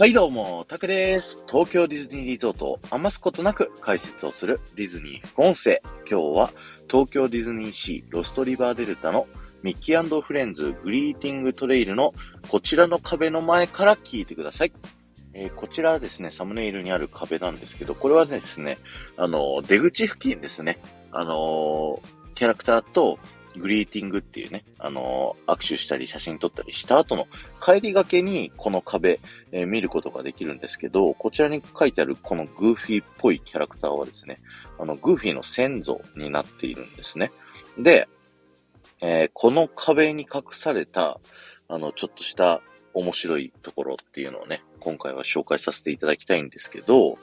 はいどうも、タクです。東京ディズニーリゾートを余すことなく解説をするディズニー副音声。今日は東京ディズニーシーロストリバーデルタのミッキーフレンズグリーティングトレイルのこちらの壁の前から聞いてください。えー、こちらですね、サムネイルにある壁なんですけど、これはですね、あの、出口付近ですね。あのキャラクターとグリーティングっていうね、あのー、握手したり写真撮ったりした後の帰りがけにこの壁、えー、見ることができるんですけど、こちらに書いてあるこのグーフィーっぽいキャラクターはですね、あの、グーフィーの先祖になっているんですね。で、えー、この壁に隠された、あの、ちょっとした面白いところっていうのをね、今回は紹介させていただきたいんですけど、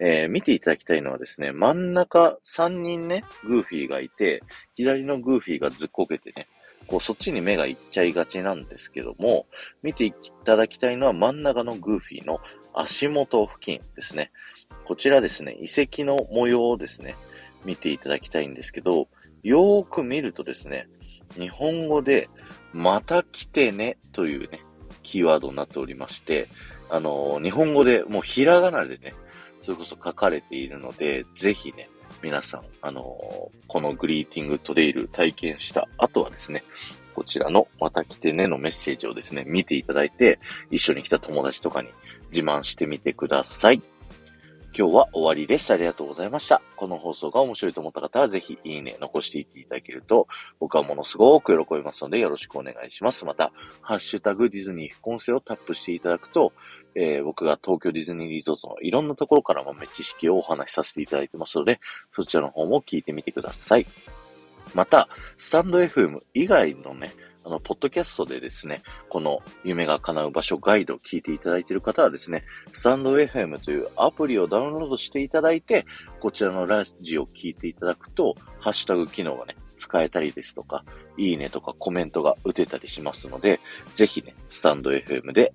えー、見ていただきたいのはですね、真ん中3人ね、グーフィーがいて、左のグーフィーがずっこけてね、こうそっちに目がいっちゃいがちなんですけども、見ていただきたいのは真ん中のグーフィーの足元付近ですね。こちらですね、遺跡の模様をですね、見ていただきたいんですけど、よーく見るとですね、日本語で、また来てねというね、キーワードになっておりまして、あのー、日本語でもうひらがなでね、それこそ書かれているので、ぜひね、皆さん、あのー、このグリーティングトレイル体験した後はですね、こちらのまた来てねのメッセージをですね、見ていただいて、一緒に来た友達とかに自慢してみてください。今日は終わりです。ありがとうございました。この放送が面白いと思った方は、ぜひいいね、残していっていただけると、僕はものすごく喜びますので、よろしくお願いします。また、ハッシュタグディズニー副音声をタップしていただくと、えー、僕が東京ディズニーリゾートのいろんなところから豆知識をお話しさせていただいてますので、そちらの方も聞いてみてください。また、スタンド FM 以外のね、あの、ポッドキャストでですね、この夢が叶う場所ガイドを聞いていただいている方はですね、スタンド FM というアプリをダウンロードしていただいて、こちらのラジオを聞いていただくと、ハッシュタグ機能がね、使えたりですとか、いいねとかコメントが打てたりしますので、ぜひね、スタンド FM で